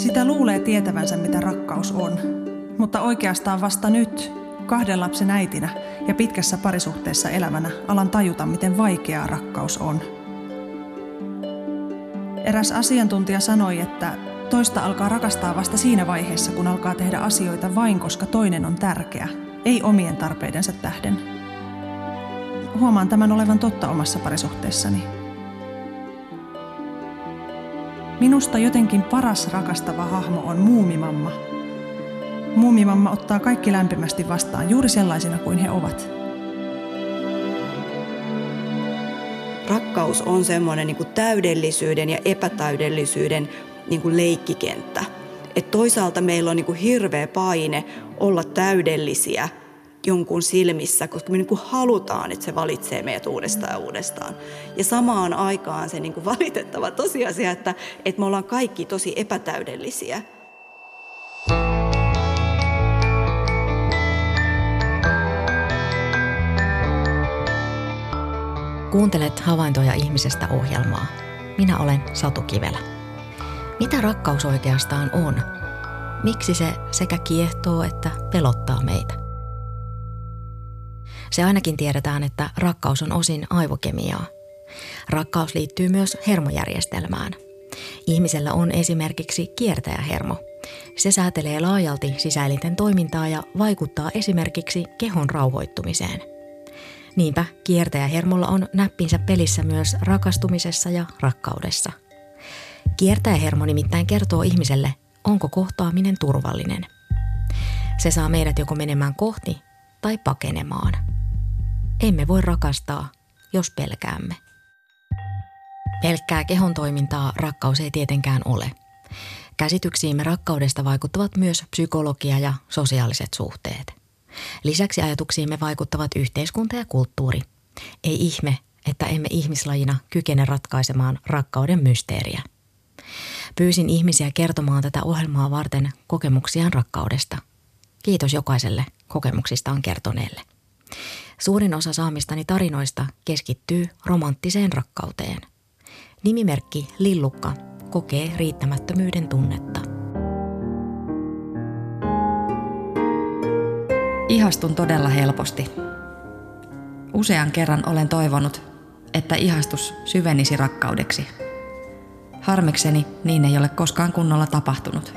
Sitä luulee tietävänsä, mitä rakkaus on. Mutta oikeastaan vasta nyt, kahden lapsen äitinä ja pitkässä parisuhteessa elävänä, alan tajuta, miten vaikeaa rakkaus on. Eräs asiantuntija sanoi, että toista alkaa rakastaa vasta siinä vaiheessa, kun alkaa tehdä asioita vain koska toinen on tärkeä, ei omien tarpeidensa tähden. Huomaan tämän olevan totta omassa parisuhteessani. Minusta jotenkin paras rakastava hahmo on muumimamma. Muumimamma ottaa kaikki lämpimästi vastaan juuri sellaisina kuin he ovat. Rakkaus on semmoinen niin täydellisyyden ja epätäydellisyyden niin kuin leikkikenttä. Et toisaalta meillä on niin kuin hirveä paine olla täydellisiä jonkun silmissä, koska me niin kuin halutaan, että se valitsee meidät uudestaan ja uudestaan. Ja samaan aikaan se niin kuin valitettava tosiasia, että, että me ollaan kaikki tosi epätäydellisiä. Kuuntelet havaintoja ihmisestä ohjelmaa. Minä olen Satu Kivelä. Mitä rakkaus oikeastaan on? Miksi se sekä kiehtoo että pelottaa meitä? Se ainakin tiedetään, että rakkaus on osin aivokemiaa. Rakkaus liittyy myös hermojärjestelmään. Ihmisellä on esimerkiksi kiertäjähermo. Se säätelee laajalti sisäelinten toimintaa ja vaikuttaa esimerkiksi kehon rauhoittumiseen. Niinpä kiertäjähermolla on näppinsä pelissä myös rakastumisessa ja rakkaudessa. Kiertäjähermo nimittäin kertoo ihmiselle, onko kohtaaminen turvallinen. Se saa meidät joko menemään kohti tai pakenemaan – emme voi rakastaa, jos pelkäämme. Pelkkää kehon toimintaa rakkaus ei tietenkään ole. Käsityksiimme rakkaudesta vaikuttavat myös psykologia ja sosiaaliset suhteet. Lisäksi ajatuksiimme vaikuttavat yhteiskunta ja kulttuuri. Ei ihme, että emme ihmislajina kykene ratkaisemaan rakkauden mysteeriä. Pyysin ihmisiä kertomaan tätä ohjelmaa varten kokemuksiaan rakkaudesta. Kiitos jokaiselle kokemuksistaan kertoneelle. Suurin osa saamistani tarinoista keskittyy romanttiseen rakkauteen. Nimimerkki Lillukka kokee riittämättömyyden tunnetta. Ihastun todella helposti. Usean kerran olen toivonut, että ihastus syvenisi rakkaudeksi. Harmikseni niin ei ole koskaan kunnolla tapahtunut.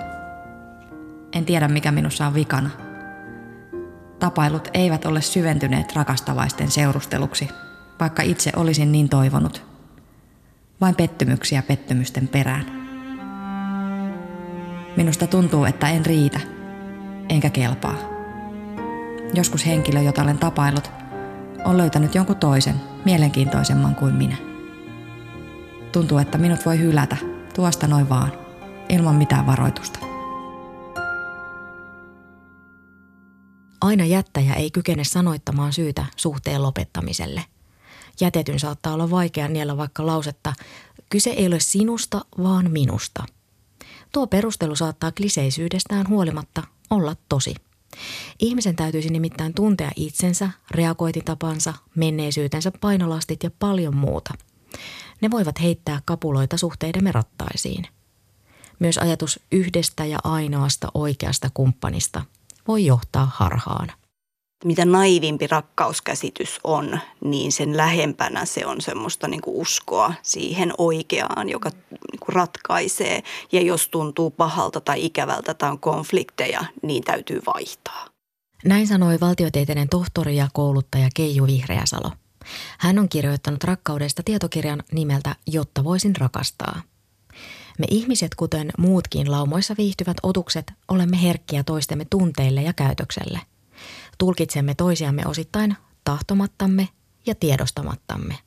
En tiedä mikä minussa on vikana – Tapailut eivät ole syventyneet rakastavaisten seurusteluksi, vaikka itse olisin niin toivonut. Vain pettymyksiä pettymysten perään. Minusta tuntuu, että en riitä, enkä kelpaa. Joskus henkilö, jota olen tapailut, on löytänyt jonkun toisen, mielenkiintoisemman kuin minä. Tuntuu, että minut voi hylätä tuosta noin vaan, ilman mitään varoitusta. Aina jättäjä ei kykene sanoittamaan syytä suhteen lopettamiselle. Jätetyn saattaa olla vaikea niellä vaikka lausetta, kyse ei ole sinusta, vaan minusta. Tuo perustelu saattaa kliseisyydestään huolimatta olla tosi. Ihmisen täytyisi nimittäin tuntea itsensä, reagointitapansa, menneisyytensä painolastit ja paljon muuta. Ne voivat heittää kapuloita suhteidemme rattaisiin. Myös ajatus yhdestä ja ainoasta oikeasta kumppanista voi johtaa harhaan. Mitä naivimpi rakkauskäsitys on, niin sen lähempänä se on semmoista niin kuin uskoa siihen oikeaan, joka niin kuin ratkaisee. Ja jos tuntuu pahalta tai ikävältä tai on konflikteja, niin täytyy vaihtaa. Näin sanoi valtiotieteiden tohtori ja kouluttaja Keiju Vihreäsalo. Hän on kirjoittanut rakkaudesta tietokirjan nimeltä Jotta voisin rakastaa – me ihmiset, kuten muutkin laumoissa viihtyvät otukset, olemme herkkiä toistemme tunteille ja käytökselle. Tulkitsemme toisiamme osittain tahtomattamme ja tiedostamattamme.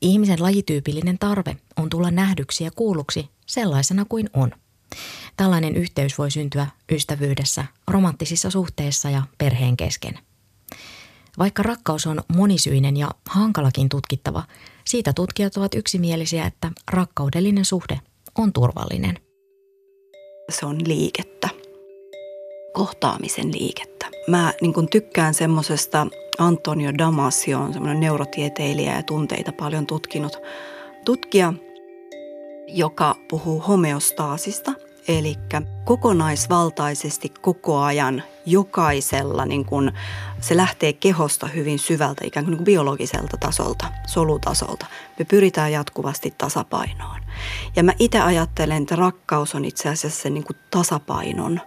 Ihmisen lajityypillinen tarve on tulla nähdyksi ja kuulluksi sellaisena kuin on. Tällainen yhteys voi syntyä ystävyydessä, romanttisissa suhteissa ja perheen kesken. Vaikka rakkaus on monisyinen ja hankalakin tutkittava, siitä tutkijat ovat yksimielisiä, että rakkaudellinen suhde on turvallinen. Se on liikettä, kohtaamisen liikettä. Mä niin kun tykkään semmoisesta, Antonio Damasio on semmoinen neurotieteilijä ja tunteita paljon tutkinut tutkija, joka puhuu homeostaasista, Eli kokonaisvaltaisesti koko ajan jokaisella, niin kun, se lähtee kehosta hyvin syvältä, ikään kuin, niin biologiselta tasolta, solutasolta. Me pyritään jatkuvasti tasapainoon. Ja mä itse ajattelen, että rakkaus on itse asiassa se niin kuin tasapainon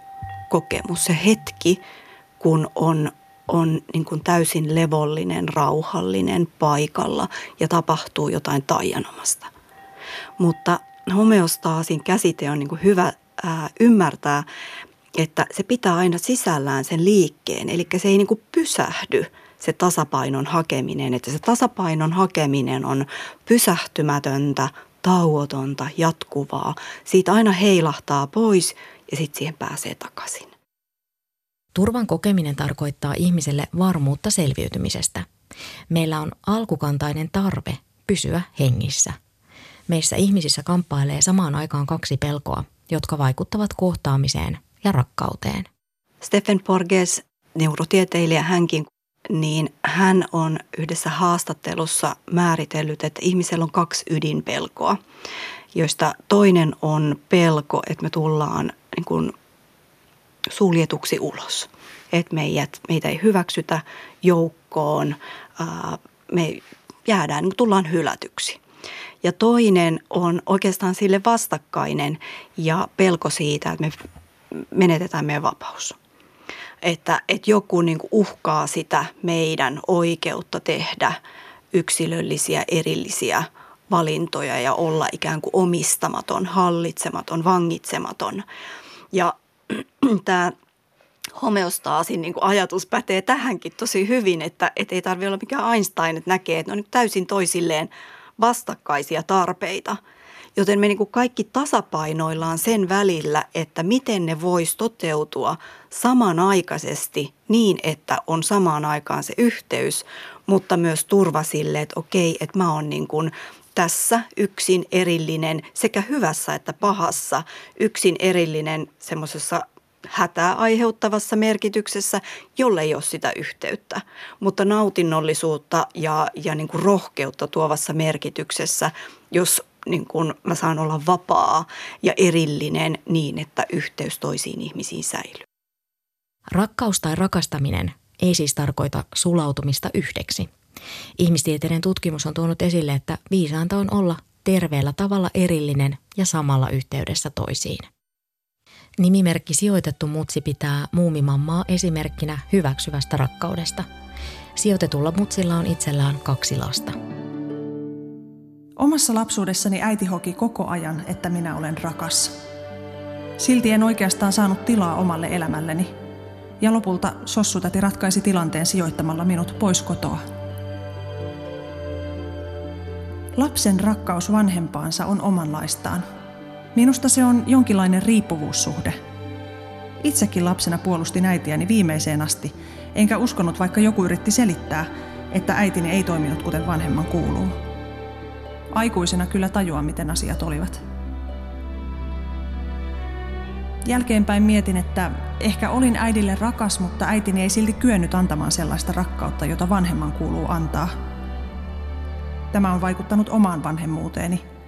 kokemus, se hetki, kun on on niin kuin täysin levollinen, rauhallinen paikalla ja tapahtuu jotain taianomasta. Mutta homeostaasin käsite on niin kuin hyvä ää, ymmärtää, että se pitää aina sisällään sen liikkeen, eli se ei niin kuin pysähdy se tasapainon hakeminen, että se tasapainon hakeminen on pysähtymätöntä, tauotonta, jatkuvaa. Siitä aina heilahtaa pois ja sitten siihen pääsee takaisin. Turvan kokeminen tarkoittaa ihmiselle varmuutta selviytymisestä. Meillä on alkukantainen tarve pysyä hengissä. Meissä ihmisissä kamppailee samaan aikaan kaksi pelkoa, jotka vaikuttavat kohtaamiseen ja rakkauteen. Stephen Porges, neurotieteilijä hänkin, niin hän on yhdessä haastattelussa määritellyt, että ihmisellä on kaksi ydinpelkoa, joista toinen on pelko, että me tullaan niin kuin suljetuksi ulos. Että meidät, meitä ei hyväksytä joukkoon, me jäädään, niin tullaan hylätyksi. Ja toinen on oikeastaan sille vastakkainen ja pelko siitä, että me menetetään meidän vapaus. Että, että joku niin uhkaa sitä meidän oikeutta tehdä yksilöllisiä, erillisiä valintoja ja olla ikään kuin omistamaton, hallitsematon, vangitsematon. Ja tämä homeostaasin niin ajatus pätee tähänkin tosi hyvin, että, että ei tarvitse olla mikään Einstein, että näkee, että ne on täysin toisilleen vastakkaisia tarpeita. Joten me niin kaikki tasapainoillaan sen välillä, että miten ne vois toteutua samanaikaisesti niin, että on samaan aikaan se yhteys, mutta myös turva sille, että okei, että mä oon niin kuin tässä yksin erillinen sekä hyvässä että pahassa, yksin erillinen semmoisessa hätää aiheuttavassa merkityksessä, jolle ei ole sitä yhteyttä. Mutta nautinnollisuutta ja, ja niin kuin rohkeutta tuovassa merkityksessä, jos niin kuin mä saan olla vapaa ja erillinen niin, että yhteys toisiin ihmisiin säilyy. Rakkaus tai rakastaminen ei siis tarkoita sulautumista yhdeksi. Ihmistieteiden tutkimus on tuonut esille, että viisaanta on olla terveellä tavalla erillinen ja samalla yhteydessä toisiin. Nimimerkki sijoitettu mutsi pitää muumimammaa esimerkkinä hyväksyvästä rakkaudesta. Sijoitetulla mutsilla on itsellään kaksi lasta. Omassa lapsuudessani äiti hoki koko ajan, että minä olen rakas. Silti en oikeastaan saanut tilaa omalle elämälleni. Ja lopulta sossutäti ratkaisi tilanteen sijoittamalla minut pois kotoa. Lapsen rakkaus vanhempaansa on omanlaistaan – Minusta se on jonkinlainen riippuvuussuhde. Itsekin lapsena puolustin äitiäni viimeiseen asti, enkä uskonut vaikka joku yritti selittää, että äitini ei toiminut kuten vanhemman kuuluu. Aikuisena kyllä tajua, miten asiat olivat. Jälkeenpäin mietin, että ehkä olin äidille rakas, mutta äitini ei silti kyennyt antamaan sellaista rakkautta, jota vanhemman kuuluu antaa. Tämä on vaikuttanut omaan vanhemmuuteeni –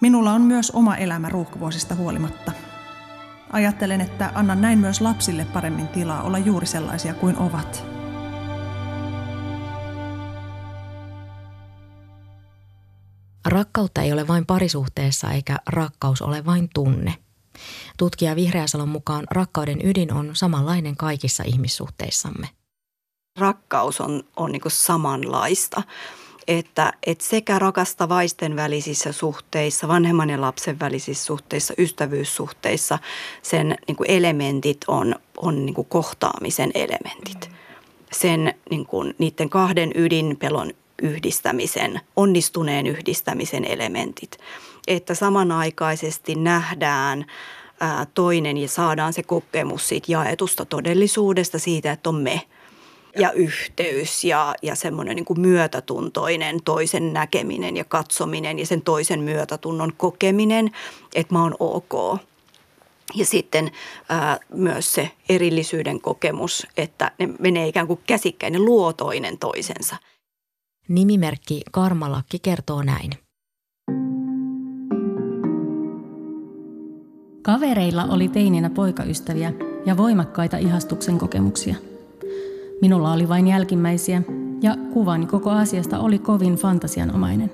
Minulla on myös oma elämä ruuhkavuosista huolimatta. Ajattelen, että annan näin myös lapsille paremmin tilaa olla juuri sellaisia kuin ovat. Rakkautta ei ole vain parisuhteessa eikä rakkaus ole vain tunne. Tutkija Vihreäsalon mukaan rakkauden ydin on samanlainen kaikissa ihmissuhteissamme. Rakkaus on, on niin samanlaista että, että sekä rakastavaisten välisissä suhteissa, vanhemman ja lapsen välisissä suhteissa, ystävyyssuhteissa sen niin kuin elementit on, on niin kuin kohtaamisen elementit. Sen niin kuin, niiden kahden ydinpelon yhdistämisen, onnistuneen yhdistämisen elementit. Että samanaikaisesti nähdään toinen ja saadaan se kokemus siitä jaetusta todellisuudesta siitä, että on me – ja yhteys ja, ja semmoinen niin kuin myötätuntoinen toisen näkeminen ja katsominen ja sen toisen myötätunnon kokeminen, että mä oon ok. Ja sitten ää, myös se erillisyyden kokemus, että ne menee ikään kuin käsikkäin, ne luo toinen toisensa. Nimimerkki Karmalakki kertoo näin. Kavereilla oli teininä poikaystäviä ja voimakkaita ihastuksen kokemuksia. Minulla oli vain jälkimmäisiä ja kuvani koko asiasta oli kovin fantasianomainen.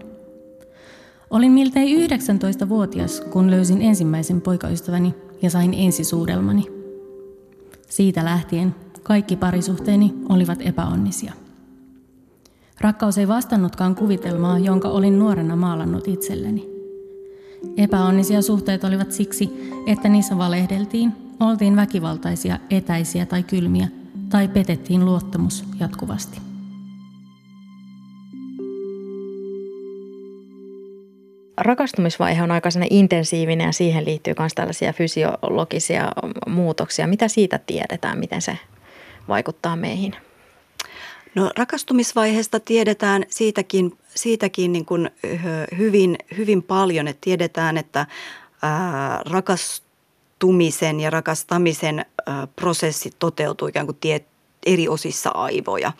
Olin miltei 19-vuotias, kun löysin ensimmäisen poikaystäväni ja sain ensisuudelmani. Siitä lähtien kaikki parisuhteeni olivat epäonnisia. Rakkaus ei vastannutkaan kuvitelmaa, jonka olin nuorena maalannut itselleni. Epäonnisia suhteet olivat siksi, että niissä valehdeltiin, oltiin väkivaltaisia, etäisiä tai kylmiä, tai petettiin luottamus jatkuvasti. Rakastumisvaihe on aika intensiivinen ja siihen liittyy myös tällaisia fysiologisia muutoksia. Mitä siitä tiedetään, miten se vaikuttaa meihin? No rakastumisvaiheesta tiedetään siitäkin, siitäkin niin kuin hyvin, hyvin paljon, että tiedetään, että ää, rakastumisen ja rakastamisen prosessi toteutuu ikään kuin tie, eri osissa aivoja.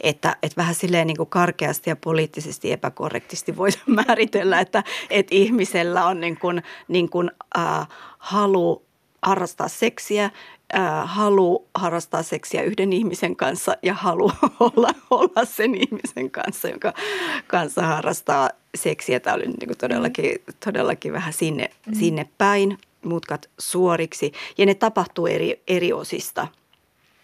Että, että vähän silleen niin kuin karkeasti ja poliittisesti epäkorrektisti voisi määritellä, että, että ihmisellä on niin kuin, niin kuin, ää, halu harrastaa seksiä, ää, halu harrastaa seksiä yhden ihmisen kanssa ja halu olla, olla sen ihmisen kanssa, jonka kanssa harrastaa seksiä. Tämä oli niin kuin todellakin, todellakin vähän sinne, mm. sinne päin, mutkat suoriksi. Ja ne tapahtuu eri, eri osista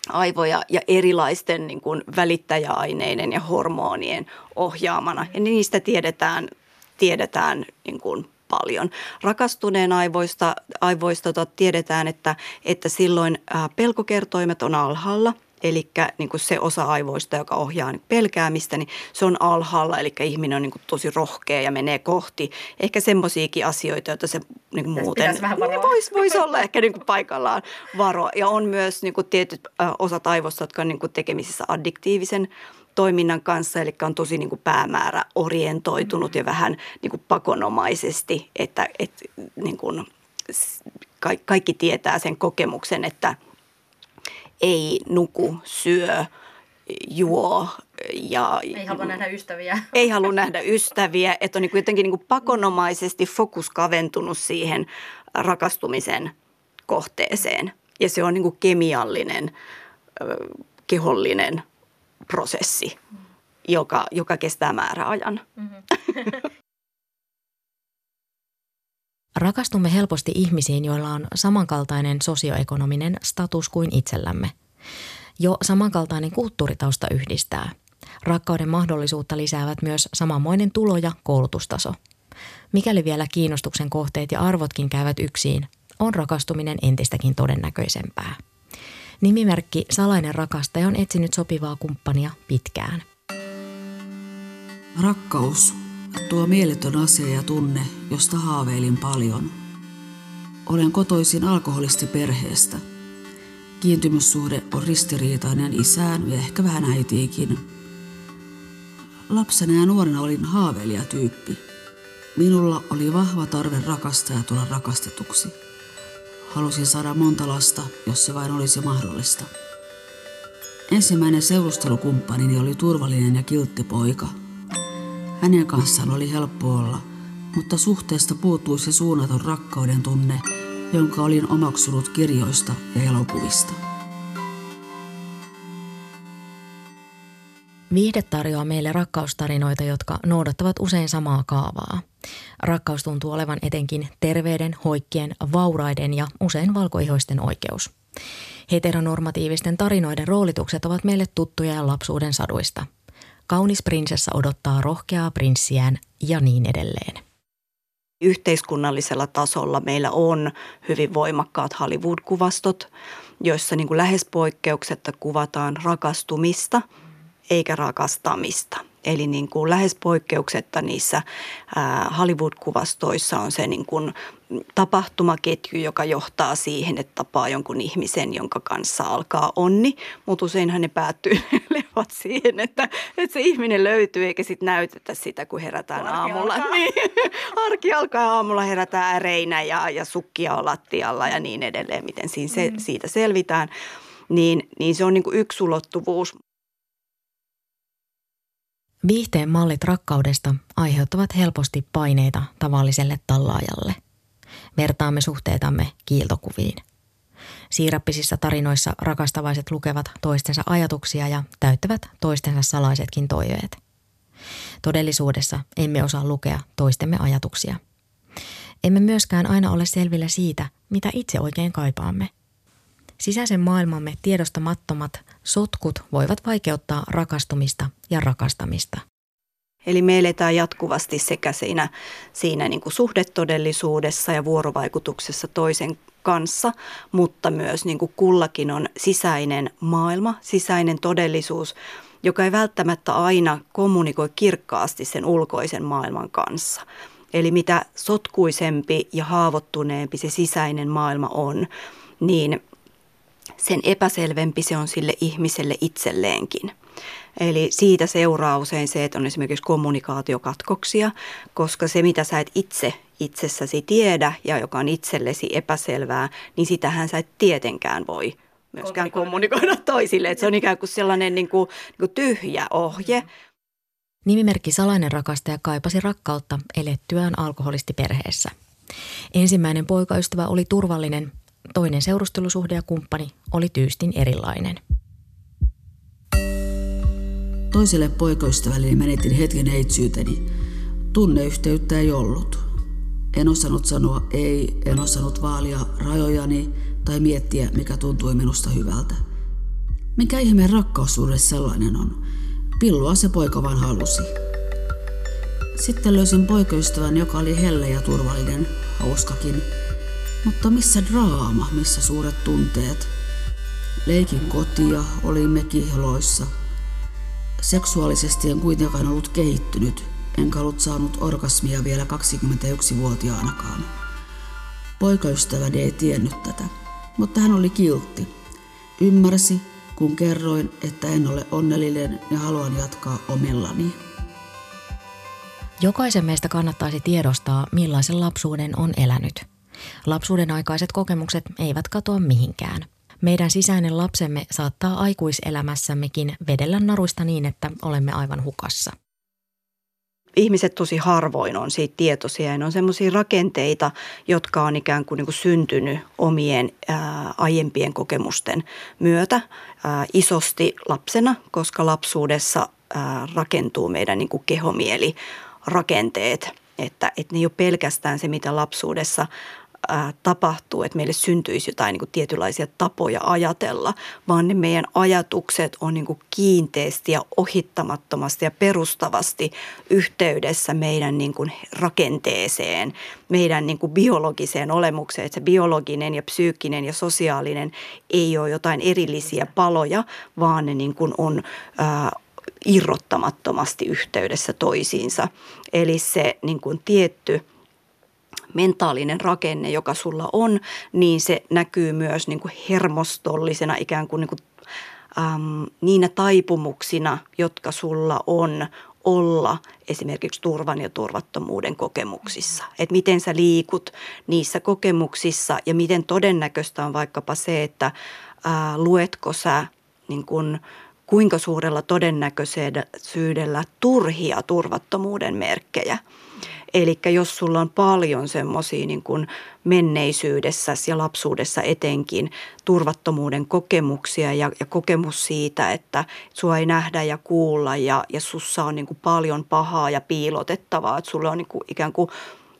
aivoja ja erilaisten niin kuin välittäjäaineiden ja hormonien ohjaamana. Ja niistä tiedetään, tiedetään niin kuin paljon. Rakastuneen aivoista, aivoista tot, tiedetään, että, että silloin pelkokertoimet on alhaalla – Eli niin kuin se osa aivoista, joka ohjaa niin pelkäämistä, niin se on alhaalla. Eli ihminen on niin kuin tosi rohkea ja menee kohti ehkä semmoisiakin asioita, joita se niin kuin muuten niin voisi vois olla ehkä niin kuin paikallaan varoa. Ja on myös niin kuin tietyt osat aivoista, jotka on niin kuin tekemisissä addiktiivisen toiminnan kanssa, eli on tosi niin kuin päämäärä orientoitunut ja vähän niin kuin pakonomaisesti, että, että niin kuin kaikki tietää sen kokemuksen, että ei nuku, syö, juo ja... Ei halua nähdä ystäviä. Ei halua nähdä ystäviä, että on niin kuin jotenkin niin kuin pakonomaisesti fokus kaventunut siihen rakastumisen kohteeseen. Ja se on niin kuin kemiallinen, kehollinen prosessi, joka, joka kestää määräajan. Mm-hmm. Rakastumme helposti ihmisiin, joilla on samankaltainen sosioekonominen status kuin itsellämme. Jo samankaltainen kulttuuritausta yhdistää. Rakkauden mahdollisuutta lisäävät myös samanmoinen tulo- ja koulutustaso. Mikäli vielä kiinnostuksen kohteet ja arvotkin käyvät yksin, on rakastuminen entistäkin todennäköisempää. Nimimerkki Salainen rakastaja on etsinyt sopivaa kumppania pitkään. Rakkaus, tuo mieletön asia ja tunne, josta haaveilin paljon. Olen kotoisin alkoholistiperheestä. Kiintymyssuhde on ristiriitainen isään ja ehkä vähän äitiikin. Lapsena ja nuorena olin haaveilijatyyppi. Minulla oli vahva tarve rakastaa ja tulla rakastetuksi. Halusin saada monta lasta, jos se vain olisi mahdollista. Ensimmäinen seurustelukumppanini oli turvallinen ja kiltti poika. Hänen kanssaan oli helppo olla, mutta suhteesta puuttui se suunnaton rakkauden tunne, jonka olin omaksunut kirjoista ja elokuvista. Viihde tarjoaa meille rakkaustarinoita, jotka noudattavat usein samaa kaavaa. Rakkaus tuntuu olevan etenkin terveyden, hoikkien, vauraiden ja usein valkoihoisten oikeus. Heteronormatiivisten tarinoiden roolitukset ovat meille tuttuja lapsuuden saduista. Kaunis prinsessa odottaa rohkeaa prinssiään ja niin edelleen. Yhteiskunnallisella tasolla meillä on hyvin voimakkaat Hollywood-kuvastot, joissa niin kuin lähes poikkeuksetta kuvataan rakastumista eikä rakastamista. Eli niin kuin lähes poikkeuksetta niissä Hollywood-kuvastoissa on se niin kuin tapahtumaketju, joka johtaa siihen, että tapaa jonkun ihmisen, jonka kanssa alkaa onni. Mutta useinhan ne päättyy levat siihen, että, että se ihminen löytyy eikä sitten näytetä sitä, kun herätään Arki aamulla. Alkaa. Niin, arki alkaa aamulla, herätään äreinä ja, ja sukkia on lattialla ja niin edelleen, miten siinä se, mm. siitä selvitään. Niin, niin se on niin kuin yksi ulottuvuus. Viihteen mallit rakkaudesta aiheuttavat helposti paineita tavalliselle tallaajalle. Vertaamme suhteetamme kiiltokuviin. Siirappisissa tarinoissa rakastavaiset lukevat toistensa ajatuksia ja täyttävät toistensa salaisetkin toiveet. Todellisuudessa emme osaa lukea toistemme ajatuksia. Emme myöskään aina ole selvillä siitä, mitä itse oikein kaipaamme. Sisäisen maailmamme tiedostamattomat sotkut voivat vaikeuttaa rakastumista ja rakastamista. Eli me eletään jatkuvasti sekä siinä, siinä niin kuin suhdetodellisuudessa ja vuorovaikutuksessa toisen kanssa, mutta myös niin kuin kullakin on sisäinen maailma, sisäinen todellisuus, joka ei välttämättä aina kommunikoi kirkkaasti sen ulkoisen maailman kanssa. Eli mitä sotkuisempi ja haavoittuneempi se sisäinen maailma on, niin sen epäselvempi se on sille ihmiselle itselleenkin. Eli siitä seuraa usein se, että on esimerkiksi kommunikaatiokatkoksia, koska se mitä sä et itse itsessäsi tiedä ja joka on itsellesi epäselvää, niin sitähän sä et tietenkään voi myöskään kommunikoida toisille. Että se on ikään kuin sellainen niin kuin, niin kuin tyhjä ohje. Nimimerkki Salainen rakastaja kaipasi rakkautta elettyään alkoholistiperheessä. Ensimmäinen poikaystävä oli turvallinen, toinen seurustelusuhde ja kumppani oli tyystin erilainen. Toiselle poikaystävälleni menetin hetken heitsyyteni. Tunneyhteyttä ei ollut. En osannut sanoa ei, en osannut vaalia rajojani tai miettiä, mikä tuntui minusta hyvältä. Mikä ihmeen rakkaussuhde sellainen on? Pillua se poika vaan halusi. Sitten löysin poikaystävän, joka oli helle ja turvallinen, hauskakin. Mutta missä draama, missä suuret tunteet? Leikin kotia, olimme kihloissa. Seksuaalisesti en kuitenkaan ollut kehittynyt, enkä ollut saanut orgasmia vielä 21-vuotiaanakaan. Poikaystäväni ei tiennyt tätä, mutta hän oli kiltti. Ymmärsi, kun kerroin, että en ole onnellinen ja haluan jatkaa omillani. Jokaisen meistä kannattaisi tiedostaa, millaisen lapsuuden on elänyt. Lapsuuden aikaiset kokemukset eivät katoa mihinkään. Meidän sisäinen lapsemme saattaa aikuiselämässämmekin vedellä naruista niin, että olemme aivan hukassa – ihmiset tosi harvoin on siitä tietoisia ja ne on semmoisia rakenteita, jotka on ikään kuin, niin kuin syntynyt omien ää, aiempien kokemusten myötä ää, isosti lapsena, koska lapsuudessa ää, rakentuu meidän niin kuin kehomieli rakenteet, että, että ne ei ole pelkästään se, mitä lapsuudessa ää, tapahtuu, että meille syntyisi jotain niin kuin tietynlaisia tapoja ajatella, vaan ne meidän ajatukset on niin kuin kiinteästi ja ohittamattomasti ja perustavasti yhteydessä meidän niin kuin rakenteeseen, meidän niin kuin biologiseen olemukseen. Että se biologinen ja psyykkinen ja sosiaalinen ei ole jotain erillisiä paloja, vaan ne niin kuin on ää, irrottamattomasti yhteydessä toisiinsa. Eli se niin kuin tietty – mentaalinen rakenne, joka sulla on, niin se näkyy myös niin kuin hermostollisena ikään kuin, niin kuin äm, niinä taipumuksina, jotka sulla on olla esimerkiksi turvan ja turvattomuuden kokemuksissa. Että miten sä liikut niissä kokemuksissa ja miten todennäköistä on vaikkapa se, että ää, luetko sä niin kun, kuinka suurella todennäköisyydellä turhia turvattomuuden merkkejä – Eli jos sulla on paljon semmoisia niin menneisyydessä ja lapsuudessa etenkin turvattomuuden kokemuksia ja, ja kokemus siitä, että sua ei nähdä ja kuulla ja, ja sussa on niin kuin paljon pahaa ja piilotettavaa, että sulla on niin kuin ikään kuin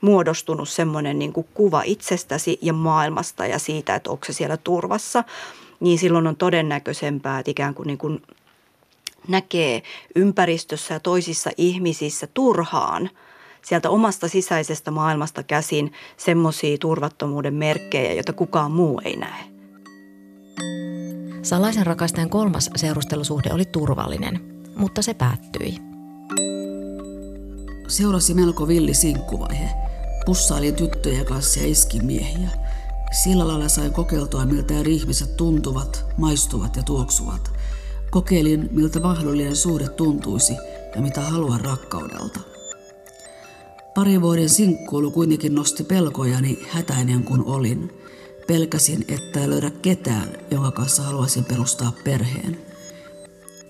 muodostunut semmoinen niin kuin kuva itsestäsi ja maailmasta ja siitä, että onko se siellä turvassa, niin silloin on todennäköisempää, että ikään kuin, niin kuin näkee ympäristössä ja toisissa ihmisissä turhaan – sieltä omasta sisäisestä maailmasta käsin semmoisia turvattomuuden merkkejä, joita kukaan muu ei näe. Salaisen rakastajan kolmas seurustelusuhde oli turvallinen, mutta se päättyi. Seurasi melko villi sinkkuvaihe. Pussailin tyttöjä kanssa ja iskin miehiä. Sillä lailla sain kokeiltua, miltä eri ihmiset tuntuvat, maistuvat ja tuoksuvat. Kokeilin, miltä mahdollinen suhde tuntuisi ja mitä haluan rakkaudelta – Pari vuoden sinkkuilu kuitenkin nosti pelkojani hätäinen kun olin. Pelkäsin, että ei löydä ketään, jonka kanssa haluaisin perustaa perheen.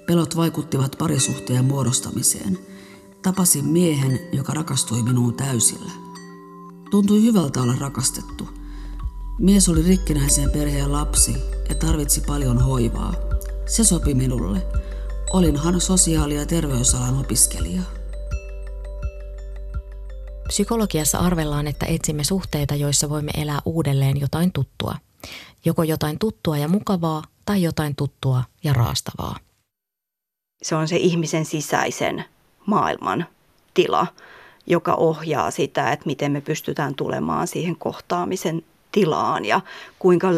Pelot vaikuttivat parisuhteen muodostamiseen. Tapasin miehen, joka rakastui minuun täysillä. Tuntui hyvältä olla rakastettu. Mies oli rikkinäisen perheen lapsi ja tarvitsi paljon hoivaa. Se sopi minulle. Olinhan sosiaali- ja terveysalan opiskelija. Psykologiassa arvellaan, että etsimme suhteita, joissa voimme elää uudelleen jotain tuttua. Joko jotain tuttua ja mukavaa tai jotain tuttua ja raastavaa. Se on se ihmisen sisäisen maailman tila, joka ohjaa sitä, että miten me pystytään tulemaan siihen kohtaamisen tilaan ja kuinka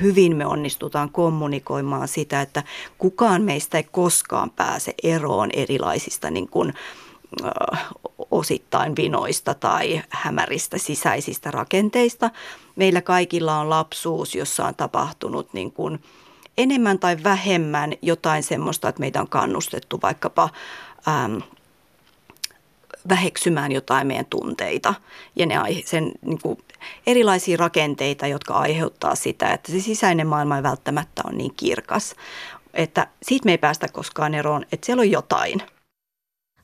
hyvin me onnistutaan kommunikoimaan sitä, että kukaan meistä ei koskaan pääse eroon erilaisista niin kuin, äh, osittain vinoista tai hämäristä sisäisistä rakenteista. Meillä kaikilla on lapsuus, jossa on tapahtunut niin kuin enemmän tai vähemmän jotain semmoista, että meitä on kannustettu vaikkapa ähm, väheksymään jotain meidän tunteita ja ne sen niin kuin, erilaisia rakenteita, jotka aiheuttaa sitä, että se sisäinen maailma ei välttämättä ole niin kirkas. Että siitä me ei päästä koskaan eroon, että siellä on jotain.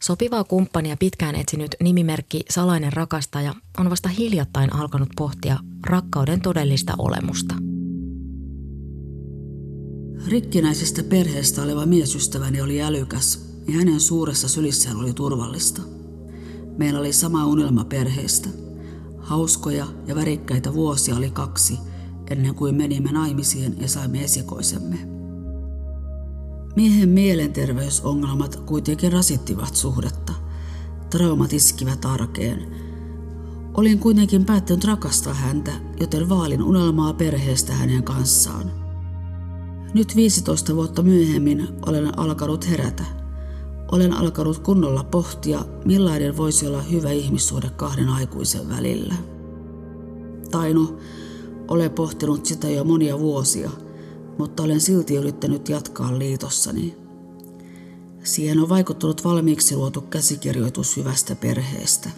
Sopivaa kumppania pitkään etsinyt nimimerkki Salainen rakastaja on vasta hiljattain alkanut pohtia rakkauden todellista olemusta. Rikkinäisestä perheestä oleva miesystäväni oli älykäs ja hänen suuressa sylissään oli turvallista. Meillä oli sama unelma perheestä. Hauskoja ja värikkäitä vuosia oli kaksi ennen kuin menimme naimisiin ja saimme esikoisemme. Miehen mielenterveysongelmat kuitenkin rasittivat suhdetta. Traumat iskivät arkeen. Olin kuitenkin päättänyt rakastaa häntä, joten vaalin unelmaa perheestä hänen kanssaan. Nyt 15 vuotta myöhemmin olen alkanut herätä. Olen alkanut kunnolla pohtia, millainen voisi olla hyvä ihmissuhde kahden aikuisen välillä. Taino, olen pohtinut sitä jo monia vuosia, mutta olen silti yrittänyt jatkaa liitossani. Siihen on vaikuttanut valmiiksi luotu käsikirjoitus hyvästä perheestä.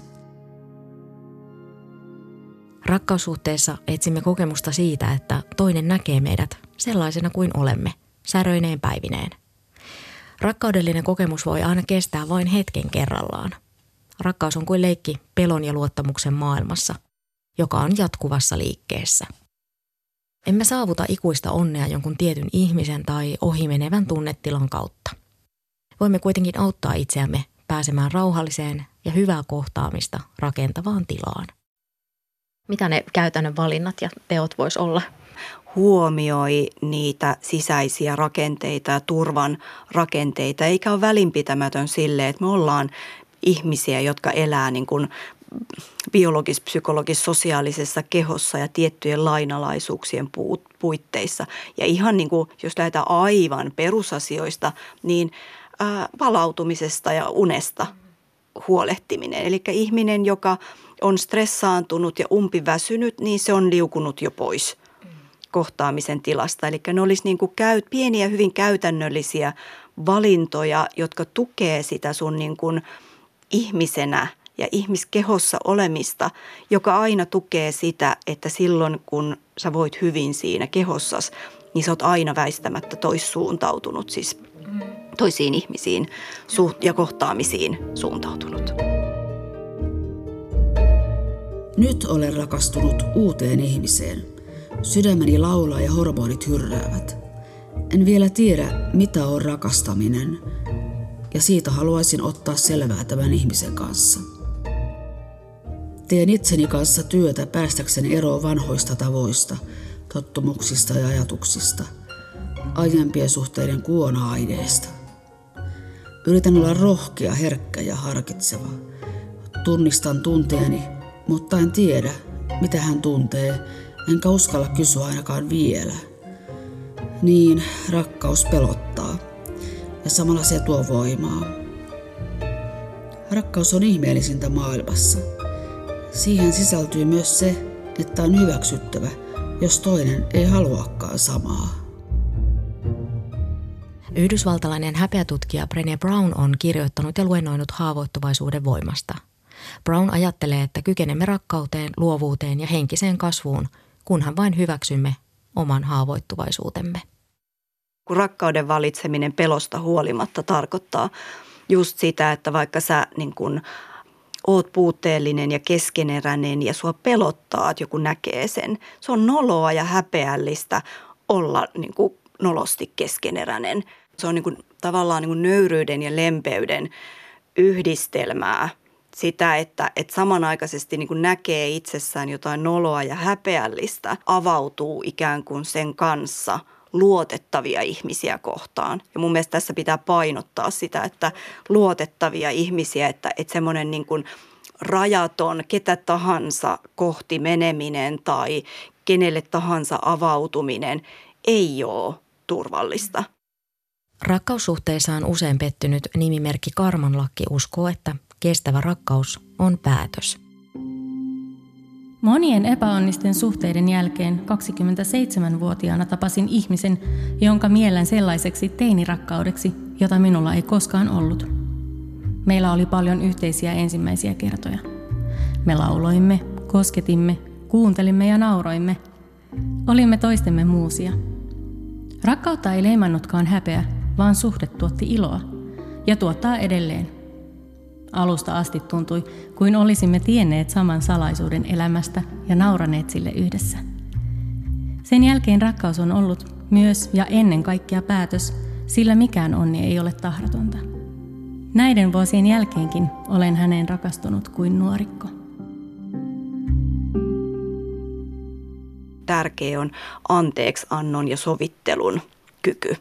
Rakkaussuhteessa etsimme kokemusta siitä, että toinen näkee meidät sellaisena kuin olemme, säröineen päivineen. Rakkaudellinen kokemus voi aina kestää vain hetken kerrallaan. Rakkaus on kuin leikki pelon ja luottamuksen maailmassa, joka on jatkuvassa liikkeessä. Emme saavuta ikuista onnea jonkun tietyn ihmisen tai ohimenevän tunnetilan kautta. Voimme kuitenkin auttaa itseämme pääsemään rauhalliseen ja hyvää kohtaamista rakentavaan tilaan. Mitä ne käytännön valinnat ja teot vois olla? huomioi niitä sisäisiä rakenteita ja turvan rakenteita, eikä ole välinpitämätön sille, että me ollaan ihmisiä, jotka elää niin kuin biologis, psykologis, sosiaalisessa kehossa ja tiettyjen lainalaisuuksien puitteissa. Ja ihan niin kuin, jos lähdetään aivan perusasioista, niin ää, palautumisesta ja unesta huolehtiminen. Eli ihminen, joka on stressaantunut ja umpiväsynyt, niin se on liukunut jo pois – kohtaamisen tilasta. Eli ne olisi niin kuin käy, pieniä, hyvin käytännöllisiä valintoja, jotka tukee sitä sun niin kuin ihmisenä ja ihmiskehossa olemista, joka aina tukee sitä, että silloin kun sä voit hyvin siinä kehossas, niin sä oot aina väistämättä toissuuntautunut, siis toisiin ihmisiin ja kohtaamisiin suuntautunut. Nyt olen rakastunut uuteen ihmiseen – Sydämeni laulaa ja hormonit hyrräävät. En vielä tiedä, mitä on rakastaminen, ja siitä haluaisin ottaa selvää tämän ihmisen kanssa. Teen itseni kanssa työtä päästäkseni eroon vanhoista tavoista, tottumuksista ja ajatuksista, aiempien suhteiden kuona-aineesta. Yritän olla rohkea, herkkä ja harkitseva. Tunnistan tunteeni, mutta en tiedä, mitä hän tuntee enkä uskalla kysyä ainakaan vielä. Niin, rakkaus pelottaa. Ja samalla se tuo voimaa. Rakkaus on ihmeellisintä maailmassa. Siihen sisältyy myös se, että on hyväksyttävä, jos toinen ei haluakaan samaa. Yhdysvaltalainen häpeätutkija Brené Brown on kirjoittanut ja luennoinut haavoittuvaisuuden voimasta. Brown ajattelee, että kykenemme rakkauteen, luovuuteen ja henkiseen kasvuun – kunhan vain hyväksymme oman haavoittuvaisuutemme. Kun rakkauden valitseminen pelosta huolimatta tarkoittaa just sitä, että vaikka sä niin kun oot puutteellinen ja keskeneräinen ja sua pelottaa, että joku näkee sen. Se on noloa ja häpeällistä olla niin kuin nolosti keskeneräinen. Se on niin kuin, tavallaan niin kuin nöyryyden ja lempeyden yhdistelmää sitä, että, että samanaikaisesti niin kuin näkee itsessään jotain noloa ja häpeällistä, avautuu ikään kuin sen kanssa luotettavia ihmisiä kohtaan. Ja mun mielestä tässä pitää painottaa sitä, että luotettavia ihmisiä, että, että semmoinen niin kuin rajaton ketä tahansa kohti meneminen tai kenelle tahansa avautuminen ei ole turvallista. Rakkaussuhteissa on usein pettynyt nimimerkki Karmanlakki uskoo, että kestävä rakkaus on päätös. Monien epäonnisten suhteiden jälkeen 27-vuotiaana tapasin ihmisen, jonka mielen sellaiseksi teinirakkaudeksi, jota minulla ei koskaan ollut. Meillä oli paljon yhteisiä ensimmäisiä kertoja. Me lauloimme, kosketimme, kuuntelimme ja nauroimme. Olimme toistemme muusia. Rakkautta ei leimannutkaan häpeä, vaan suhde tuotti iloa ja tuottaa edelleen. Alusta asti tuntui, kuin olisimme tienneet saman salaisuuden elämästä ja nauraneet sille yhdessä. Sen jälkeen rakkaus on ollut myös ja ennen kaikkea päätös, sillä mikään onni ei ole tahdotonta. Näiden vuosien jälkeenkin olen häneen rakastunut kuin nuorikko. Tärkeä on anteeksi annon ja sovittelun kyky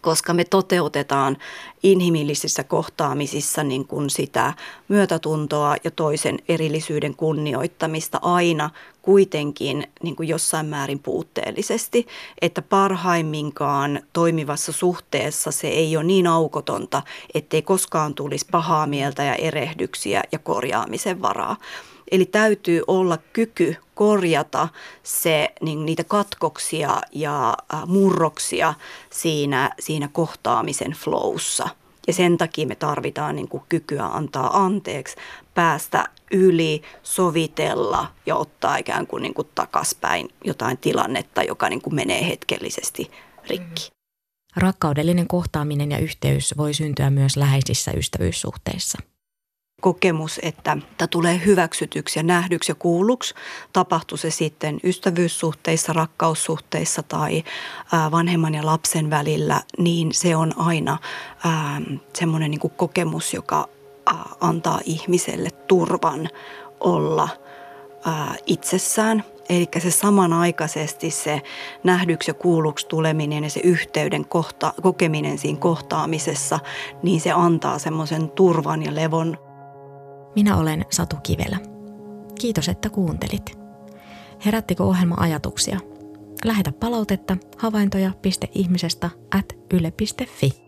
koska me toteutetaan inhimillisissä kohtaamisissa niin kuin sitä myötätuntoa ja toisen erillisyyden kunnioittamista aina kuitenkin niin kuin jossain määrin puutteellisesti, että parhaimminkaan toimivassa suhteessa se ei ole niin aukotonta, ettei koskaan tulisi pahaa mieltä ja erehdyksiä ja korjaamisen varaa. Eli täytyy olla kyky korjata se, niin niitä katkoksia ja murroksia siinä, siinä kohtaamisen flowssa. Ja sen takia me tarvitaan niin kuin kykyä antaa anteeksi, päästä yli, sovitella ja ottaa ikään kuin, niin kuin takaspäin jotain tilannetta, joka niin kuin menee hetkellisesti rikki. Rakkaudellinen kohtaaminen ja yhteys voi syntyä myös läheisissä ystävyyssuhteissa kokemus, että tämä tulee hyväksytyksi ja nähdyksi ja kuulluksi. Tapahtui se sitten ystävyyssuhteissa, rakkaussuhteissa tai vanhemman ja lapsen välillä, niin se on aina semmoinen niin kokemus, joka antaa ihmiselle turvan olla itsessään. Eli se samanaikaisesti se nähdyksi ja kuulluksi tuleminen ja se yhteyden kohta, kokeminen siinä kohtaamisessa, niin se antaa semmoisen turvan ja levon minä olen Satu Kivelä. Kiitos, että kuuntelit. Herättikö ohjelma ajatuksia? Lähetä palautetta havaintoja.ihmisestä at yle.fi.